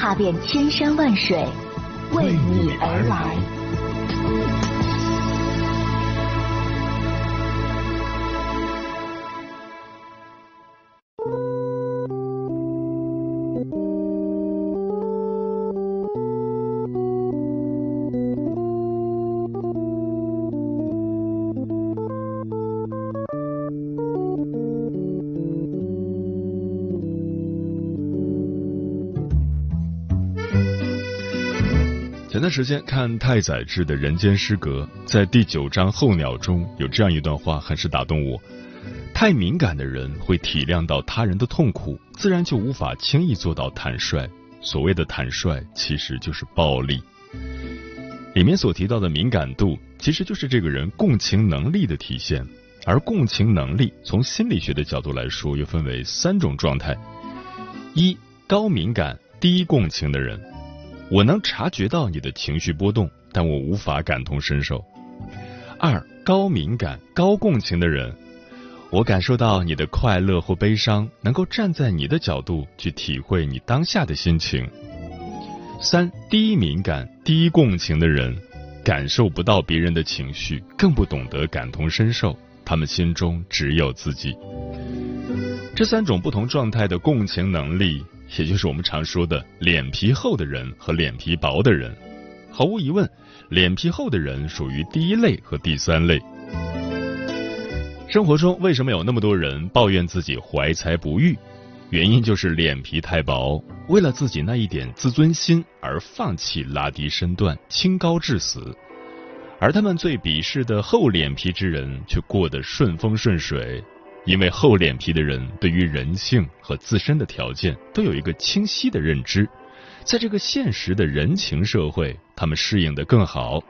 踏遍千山万水，为你而来。时间看太宰治的《人间失格》，在第九章候鸟中有这样一段话，很是打动我：太敏感的人会体谅到他人的痛苦，自然就无法轻易做到坦率。所谓的坦率，其实就是暴力。里面所提到的敏感度，其实就是这个人共情能力的体现。而共情能力，从心理学的角度来说，又分为三种状态：一、高敏感、低共情的人。我能察觉到你的情绪波动，但我无法感同身受。二高敏感、高共情的人，我感受到你的快乐或悲伤，能够站在你的角度去体会你当下的心情。三低敏感、低共情的人，感受不到别人的情绪，更不懂得感同身受，他们心中只有自己。这三种不同状态的共情能力。也就是我们常说的脸皮厚的人和脸皮薄的人，毫无疑问，脸皮厚的人属于第一类和第三类。生活中为什么有那么多人抱怨自己怀才不遇？原因就是脸皮太薄，为了自己那一点自尊心而放弃拉低身段、清高至死，而他们最鄙视的厚脸皮之人却过得顺风顺水。因为厚脸皮的人对于人性和自身的条件都有一个清晰的认知，在这个现实的人情社会，他们适应的更好。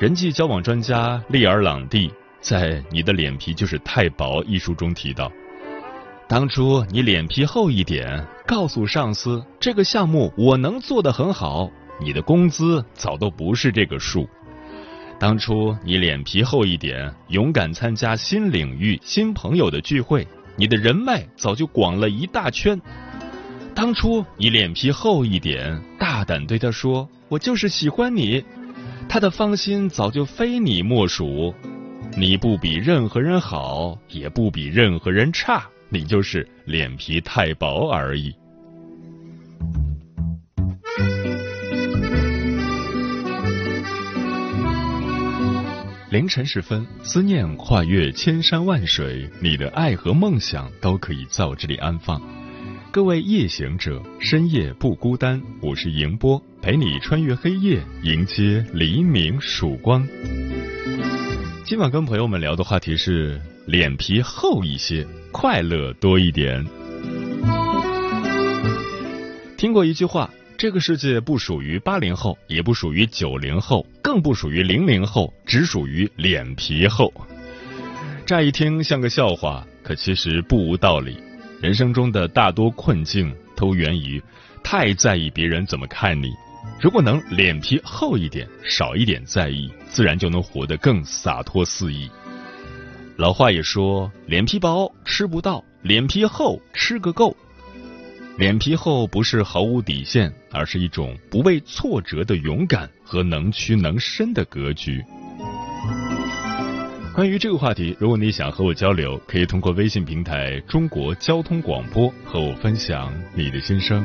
人际交往专家利尔朗蒂在《你的脸皮就是太薄》一书中提到，当初你脸皮厚一点，告诉上司这个项目我能做得很好，你的工资早都不是这个数。当初你脸皮厚一点，勇敢参加新领域、新朋友的聚会，你的人脉早就广了一大圈。当初你脸皮厚一点，大胆对他说：“我就是喜欢你。”他的芳心早就非你莫属。你不比任何人好，也不比任何人差，你就是脸皮太薄而已。凌晨时分，思念跨越千山万水，你的爱和梦想都可以在我这里安放。各位夜行者，深夜不孤单，我是迎波，陪你穿越黑夜，迎接黎明曙光。今晚跟朋友们聊的话题是：脸皮厚一些，快乐多一点。听过一句话。这个世界不属于八零后，也不属于九零后，更不属于零零后，只属于脸皮厚。乍一听像个笑话，可其实不无道理。人生中的大多困境都源于太在意别人怎么看你。如果能脸皮厚一点，少一点在意，自然就能活得更洒脱肆意。老话也说，脸皮薄吃不到，脸皮厚吃个够。脸皮厚不是毫无底线，而是一种不畏挫折的勇敢和能屈能伸的格局。关于这个话题，如果你想和我交流，可以通过微信平台“中国交通广播”和我分享你的心声。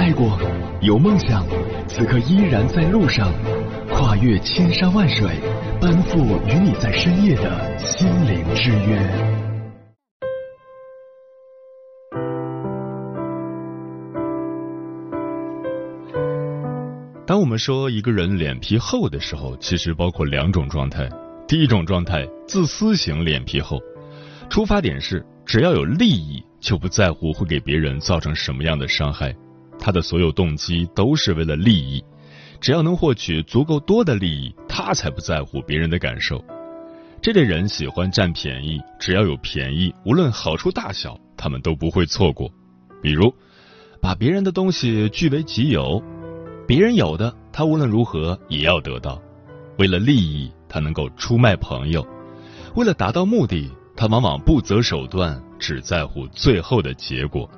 爱过，有梦想，此刻依然在路上，跨越千山万水，奔赴与你在深夜的心灵之约。当我们说一个人脸皮厚的时候，其实包括两种状态。第一种状态，自私型脸皮厚，出发点是只要有利益，就不在乎会给别人造成什么样的伤害。他的所有动机都是为了利益，只要能获取足够多的利益，他才不在乎别人的感受。这类人喜欢占便宜，只要有便宜，无论好处大小，他们都不会错过。比如，把别人的东西据为己有，别人有的，他无论如何也要得到。为了利益，他能够出卖朋友；为了达到目的，他往往不择手段，只在乎最后的结果。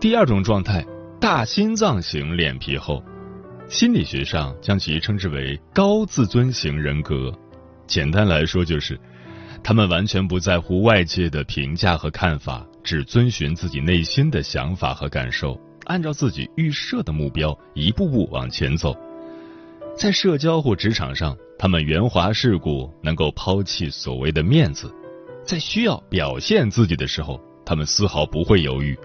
第二种状态，大心脏型脸皮厚，心理学上将其称之为高自尊型人格。简单来说，就是他们完全不在乎外界的评价和看法，只遵循自己内心的想法和感受，按照自己预设的目标一步步往前走。在社交或职场上，他们圆滑世故，能够抛弃所谓的面子，在需要表现自己的时候，他们丝毫不会犹豫。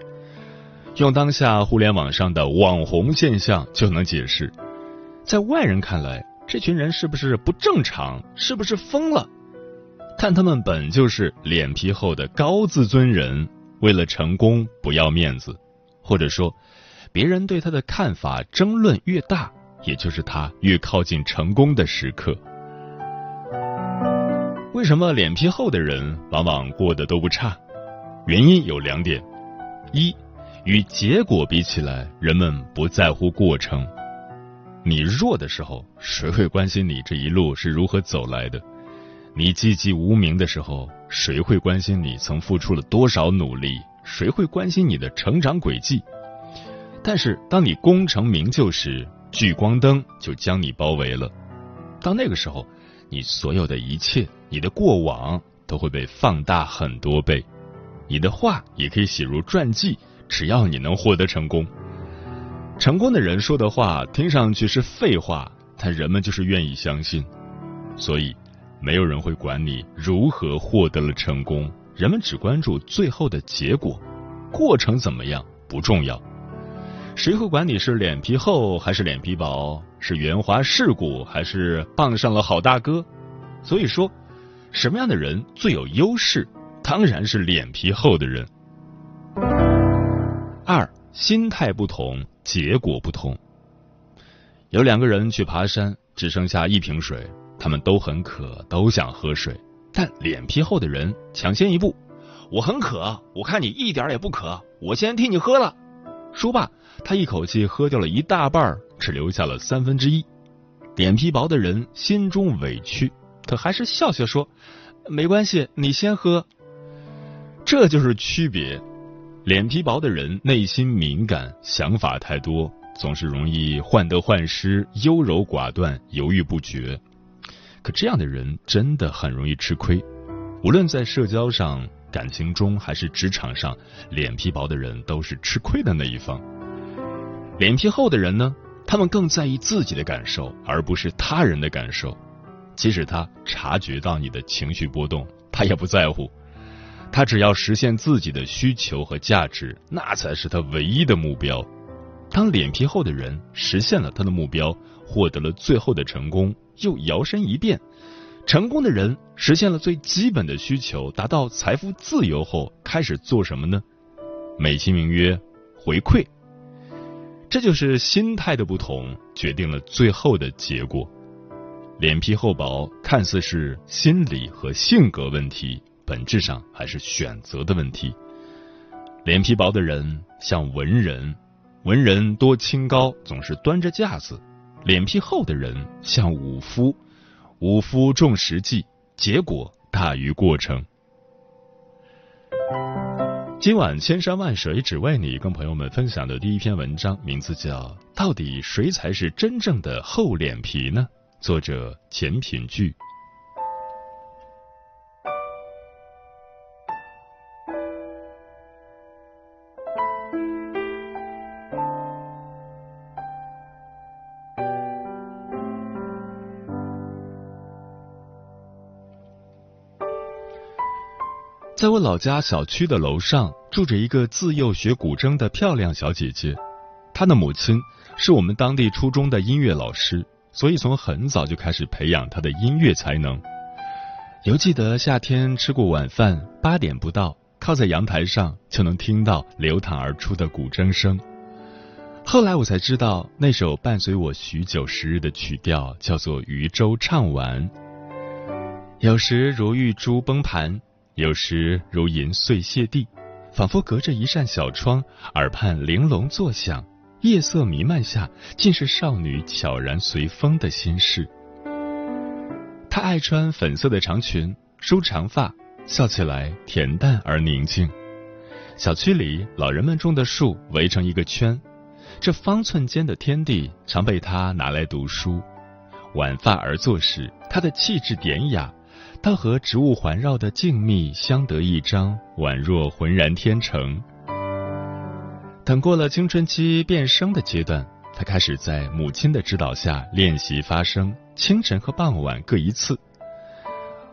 用当下互联网上的网红现象就能解释，在外人看来，这群人是不是不正常？是不是疯了？看他们本就是脸皮厚的高自尊人，为了成功不要面子，或者说，别人对他的看法争论越大，也就是他越靠近成功的时刻。为什么脸皮厚的人往往过得都不差？原因有两点：一。与结果比起来，人们不在乎过程。你弱的时候，谁会关心你这一路是如何走来的？你寂寂无名的时候，谁会关心你曾付出了多少努力？谁会关心你的成长轨迹？但是，当你功成名就时，聚光灯就将你包围了。到那个时候，你所有的一切，你的过往都会被放大很多倍，你的话也可以写入传记。只要你能获得成功，成功的人说的话听上去是废话，但人们就是愿意相信。所以，没有人会管你如何获得了成功，人们只关注最后的结果，过程怎么样不重要。谁会管你是脸皮厚还是脸皮薄，是圆滑世故还是傍上了好大哥？所以说，什么样的人最有优势？当然是脸皮厚的人。二心态不同，结果不同。有两个人去爬山，只剩下一瓶水，他们都很渴，都想喝水。但脸皮厚的人抢先一步：“我很渴，我看你一点也不渴，我先替你喝了。”说罢，他一口气喝掉了一大半，只留下了三分之一。脸皮薄的人心中委屈，可还是笑笑说：“没关系，你先喝。”这就是区别。脸皮薄的人内心敏感，想法太多，总是容易患得患失、优柔寡断、犹豫不决。可这样的人真的很容易吃亏，无论在社交上、感情中还是职场上，脸皮薄的人都是吃亏的那一方。脸皮厚的人呢，他们更在意自己的感受，而不是他人的感受。即使他察觉到你的情绪波动，他也不在乎。他只要实现自己的需求和价值，那才是他唯一的目标。当脸皮厚的人实现了他的目标，获得了最后的成功，又摇身一变，成功的人实现了最基本的需求，达到财富自由后，开始做什么呢？美其名曰回馈。这就是心态的不同，决定了最后的结果。脸皮厚薄看似是心理和性格问题。本质上还是选择的问题。脸皮薄的人像文人，文人多清高，总是端着架子；脸皮厚的人像武夫，武夫重实际，结果大于过程。今晚千山万水只为你，跟朋友们分享的第一篇文章，名字叫《到底谁才是真正的厚脸皮呢》？作者钱品聚。我老家小区的楼上，住着一个自幼学古筝的漂亮小姐姐。她的母亲是我们当地初中的音乐老师，所以从很早就开始培养她的音乐才能。犹记得夏天吃过晚饭，八点不到，靠在阳台上就能听到流淌而出的古筝声。后来我才知道，那首伴随我许久时日的曲调叫做《渔舟唱晚》。有时如玉珠崩盘。有时如银碎泻地，仿佛隔着一扇小窗，耳畔玲珑作响。夜色弥漫下，尽是少女悄然随风的心事。她爱穿粉色的长裙，梳长发，笑起来恬淡而宁静。小区里，老人们种的树围成一个圈，这方寸间的天地常被她拿来读书。晚发而坐时，她的气质典雅。他和植物环绕的静谧相得益彰，宛若浑然天成。等过了青春期变声的阶段，他开始在母亲的指导下练习发声，清晨和傍晚各一次。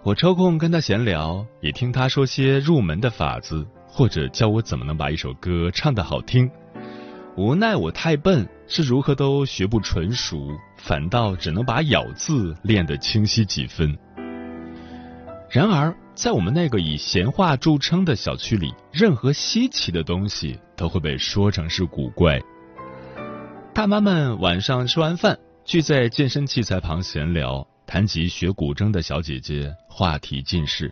我抽空跟他闲聊，也听他说些入门的法子，或者教我怎么能把一首歌唱得好听。无奈我太笨，是如何都学不纯熟，反倒只能把咬字练得清晰几分。然而，在我们那个以闲话著称的小区里，任何稀奇的东西都会被说成是古怪。大妈们晚上吃完饭，聚在健身器材旁闲聊，谈及学古筝的小姐姐，话题尽是。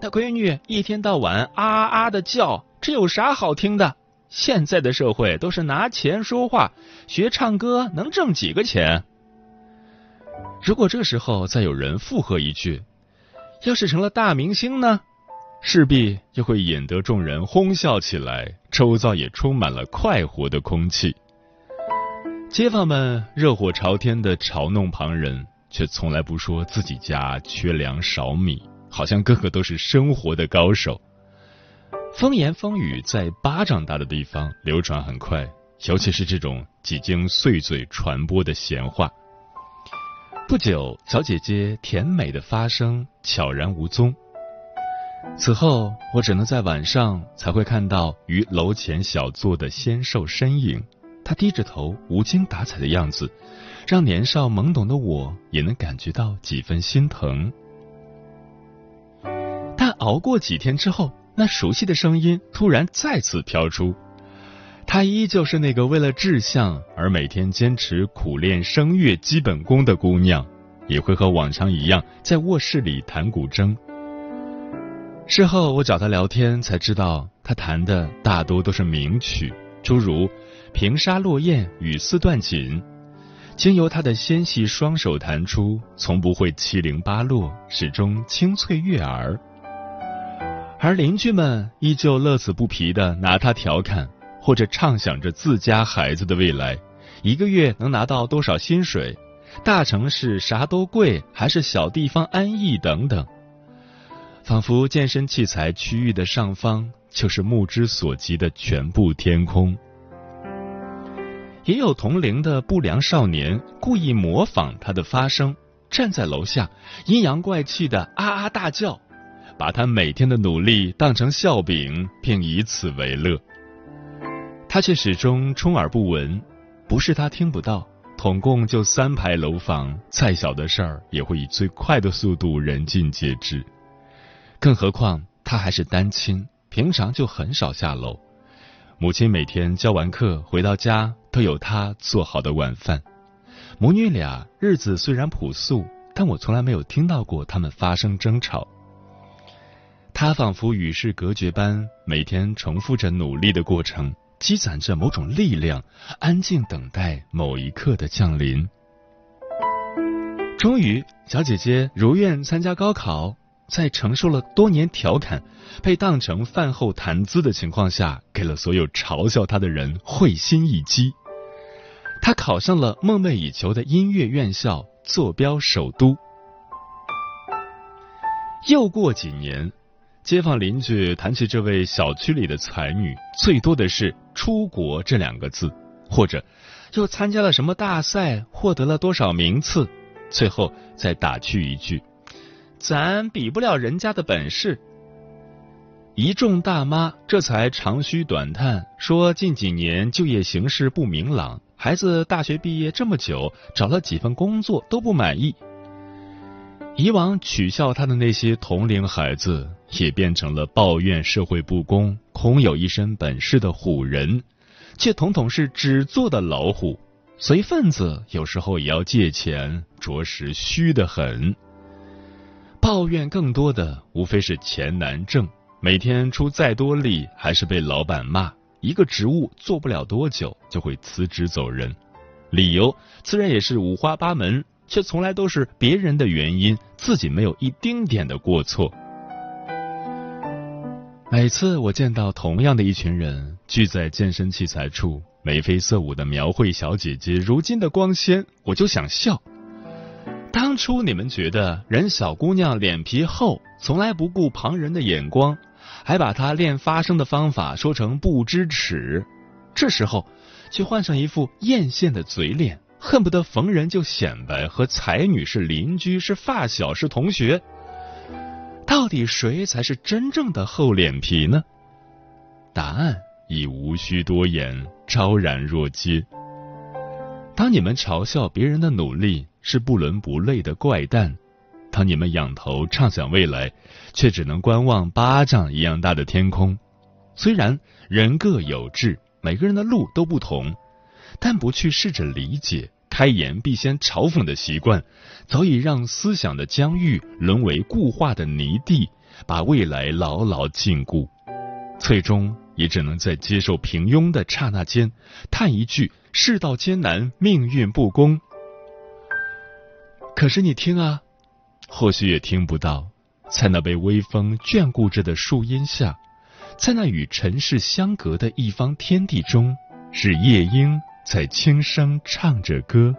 那闺女一天到晚啊啊的叫，这有啥好听的？现在的社会都是拿钱说话，学唱歌能挣几个钱？如果这时候再有人附和一句。要是成了大明星呢，势必又会引得众人哄笑起来，周遭也充满了快活的空气。街坊们热火朝天的嘲弄旁人，却从来不说自己家缺粮少米，好像个个都是生活的高手。风言风语在巴掌大的地方流传很快，尤其是这种几经碎嘴传播的闲话。不久，小姐姐甜美的发声悄然无踪。此后，我只能在晚上才会看到于楼前小坐的纤瘦身影。她低着头，无精打采的样子，让年少懵懂的我也能感觉到几分心疼。但熬过几天之后，那熟悉的声音突然再次飘出。她依旧是那个为了志向而每天坚持苦练声乐基本功的姑娘，也会和往常一样在卧室里弹古筝。事后我找她聊天，才知道她弹的大多都是名曲，诸如《平沙落雁与四段锦》，经由她的纤细双手弹出，从不会七零八落，始终清脆悦耳。而邻居们依旧乐此不疲的拿她调侃。或者畅想着自家孩子的未来，一个月能拿到多少薪水？大城市啥都贵，还是小地方安逸？等等，仿佛健身器材区域的上方就是目之所及的全部天空。也有同龄的不良少年故意模仿他的发声，站在楼下阴阳怪气的啊啊大叫，把他每天的努力当成笑柄，并以此为乐。他却始终充耳不闻，不是他听不到，统共就三排楼房，再小的事儿也会以最快的速度人尽皆知。更何况他还是单亲，平常就很少下楼。母亲每天教完课回到家，都有他做好的晚饭。母女俩日子虽然朴素，但我从来没有听到过他们发生争吵。他仿佛与世隔绝般，每天重复着努力的过程，积攒着某种力量，安静等待某一刻的降临。终于，小姐姐如愿参加高考，在承受了多年调侃、被当成饭后谈资的情况下，给了所有嘲笑她的人会心一击。她考上了梦寐以求的音乐院校，坐标首都。又过几年，街坊邻居谈起这位小区里的才女，最多的是“出国”这两个字，或者又参加了什么大赛，获得了多少名次，最后再打趣一句：“咱比不了人家的本事。”一众大妈这才长吁短叹，说近几年就业形势不明朗，孩子大学毕业这么久，找了几份工作都不满意。以往取笑他的那些同龄孩子，也变成了抱怨社会不公、空有一身本事的虎人，却统统是纸做的老虎。随份子有时候也要借钱，着实虚得很。抱怨更多的无非是钱难挣，每天出再多力还是被老板骂，一个职务做不了多久就会辞职走人，理由自然也是五花八门。却从来都是别人的原因，自己没有一丁点的过错。每次我见到同样的一群人聚在健身器材处，眉飞色舞的描绘小姐姐如今的光鲜，我就想笑。当初你们觉得人小姑娘脸皮厚，从来不顾旁人的眼光，还把她练发声的方法说成不知耻，这时候却换上一副艳羡的嘴脸。恨不得逢人就显摆和才女是邻居、是发小、是同学。到底谁才是真正的厚脸皮呢？答案已无需多言，昭然若揭。当你们嘲笑别人的努力是不伦不类的怪诞，当你们仰头畅想未来，却只能观望巴掌一样大的天空。虽然人各有志，每个人的路都不同。但不去试着理解，开言必先嘲讽的习惯，早已让思想的疆域沦为固化的泥地，把未来牢牢禁锢。最终也只能在接受平庸的刹那间，叹一句“世道艰难，命运不公”。可是你听啊，或许也听不到，在那被微风眷顾着的树荫下，在那与尘世相隔的一方天地中，是夜莺。在轻声唱着歌。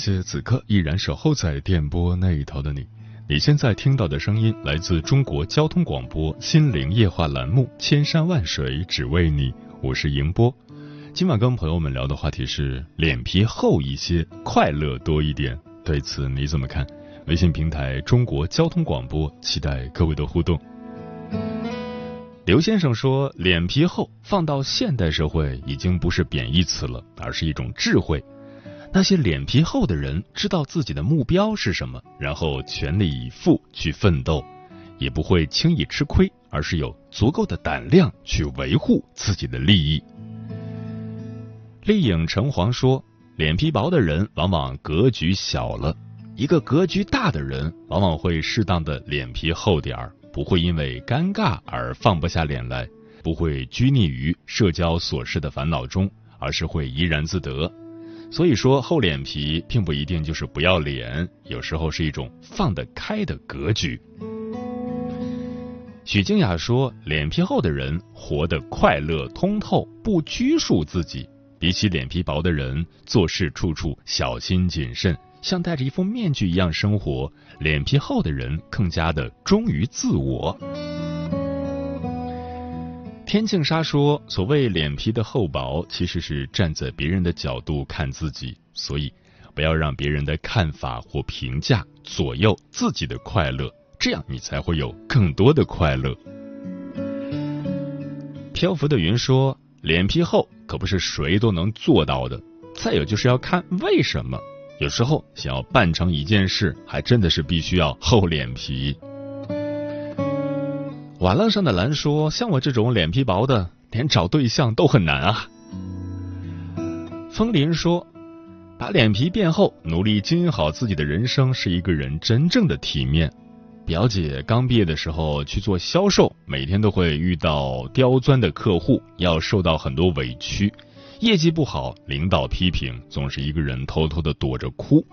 谢此刻依然守候在电波那一头的你，你现在听到的声音来自中国交通广播心灵夜话栏目《千山万水只为你》，我是迎波。今晚跟朋友们聊的话题是脸皮厚一些，快乐多一点。对此你怎么看？微信平台中国交通广播，期待各位的互动。刘先生说，脸皮厚放到现代社会已经不是贬义词了，而是一种智慧。那些脸皮厚的人知道自己的目标是什么，然后全力以赴去奋斗，也不会轻易吃亏，而是有足够的胆量去维护自己的利益。丽影橙黄说：“脸皮薄的人往往格局小了，一个格局大的人往往会适当的脸皮厚点儿，不会因为尴尬而放不下脸来，不会拘泥于社交琐事的烦恼中，而是会怡然自得。”所以说，厚脸皮并不一定就是不要脸，有时候是一种放得开的格局。许静雅说：“脸皮厚的人活得快乐通透，不拘束自己，比起脸皮薄的人，做事处处小心谨慎，像戴着一副面具一样生活；脸皮厚的人更加的忠于自我。天净沙说：“所谓脸皮的厚薄，其实是站在别人的角度看自己，所以不要让别人的看法或评价左右自己的快乐，这样你才会有更多的快乐。”漂浮的云说：“脸皮厚可不是谁都能做到的。再有就是要看为什么，有时候想要办成一件事，还真的是必须要厚脸皮。”瓦楞上的蓝说：“像我这种脸皮薄的，连找对象都很难啊。”风林说：“把脸皮变厚，努力经营好自己的人生，是一个人真正的体面。”表姐刚毕业的时候去做销售，每天都会遇到刁钻的客户，要受到很多委屈，业绩不好，领导批评，总是一个人偷偷的躲着哭。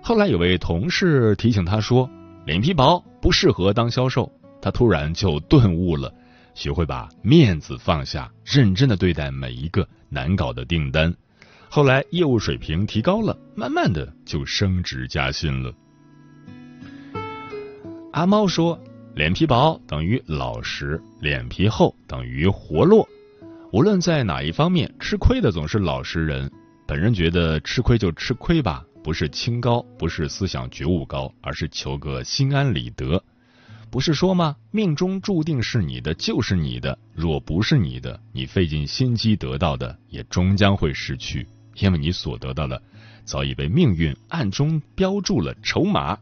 后来有位同事提醒他说：“脸皮薄，不适合当销售。”他突然就顿悟了，学会把面子放下，认真的对待每一个难搞的订单。后来业务水平提高了，慢慢的就升职加薪了。阿猫说：“脸皮薄等于老实，脸皮厚等于活络。无论在哪一方面，吃亏的总是老实人。本人觉得吃亏就吃亏吧，不是清高，不是思想觉悟高，而是求个心安理得。”不是说吗？命中注定是你的，就是你的。若不是你的，你费尽心机得到的，也终将会失去，因为你所得到的，早已被命运暗中标注了筹码。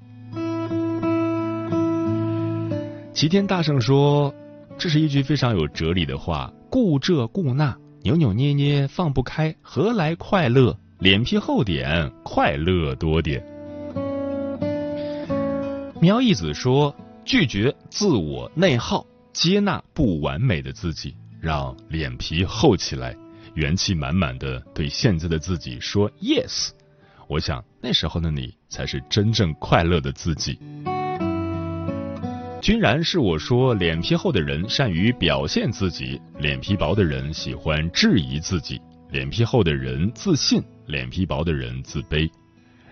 齐天大圣说，这是一句非常有哲理的话：顾这顾那，扭扭捏捏放不开，何来快乐？脸皮厚点，快乐多点。苗一子说。拒绝自我内耗，接纳不完美的自己，让脸皮厚起来，元气满满的对现在的自己说 yes。我想那时候的你才是真正快乐的自己。君然是我说，脸皮厚的人善于表现自己，脸皮薄的人喜欢质疑自己。脸皮厚的人自信，脸皮薄的人自卑。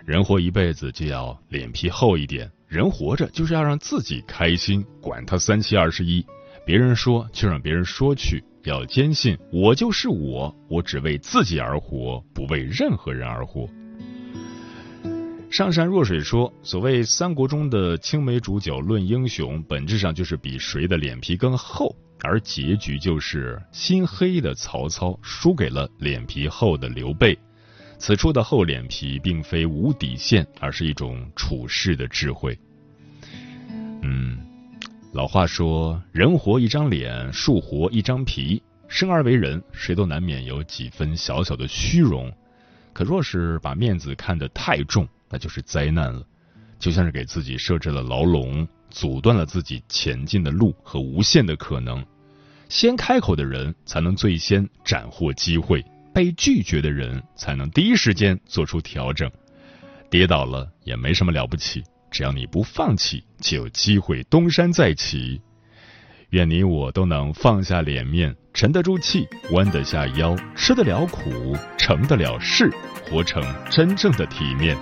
人活一辈子就要脸皮厚一点。人活着就是要让自己开心，管他三七二十一，别人说就让别人说去，要坚信我就是我，我只为自己而活，不为任何人而活。上善若水说，所谓三国中的青梅煮酒论英雄，本质上就是比谁的脸皮更厚，而结局就是心黑的曹操输给了脸皮厚的刘备。此处的厚脸皮并非无底线，而是一种处世的智慧。嗯，老话说：“人活一张脸，树活一张皮。”生而为人，谁都难免有几分小小的虚荣。可若是把面子看得太重，那就是灾难了。就像是给自己设置了牢笼，阻断了自己前进的路和无限的可能。先开口的人，才能最先斩获机会。被拒绝的人才能第一时间做出调整，跌倒了也没什么了不起，只要你不放弃，就有机会东山再起。愿你我都能放下脸面，沉得住气，弯得下腰，吃得了苦，成得了事，活成真正的体面。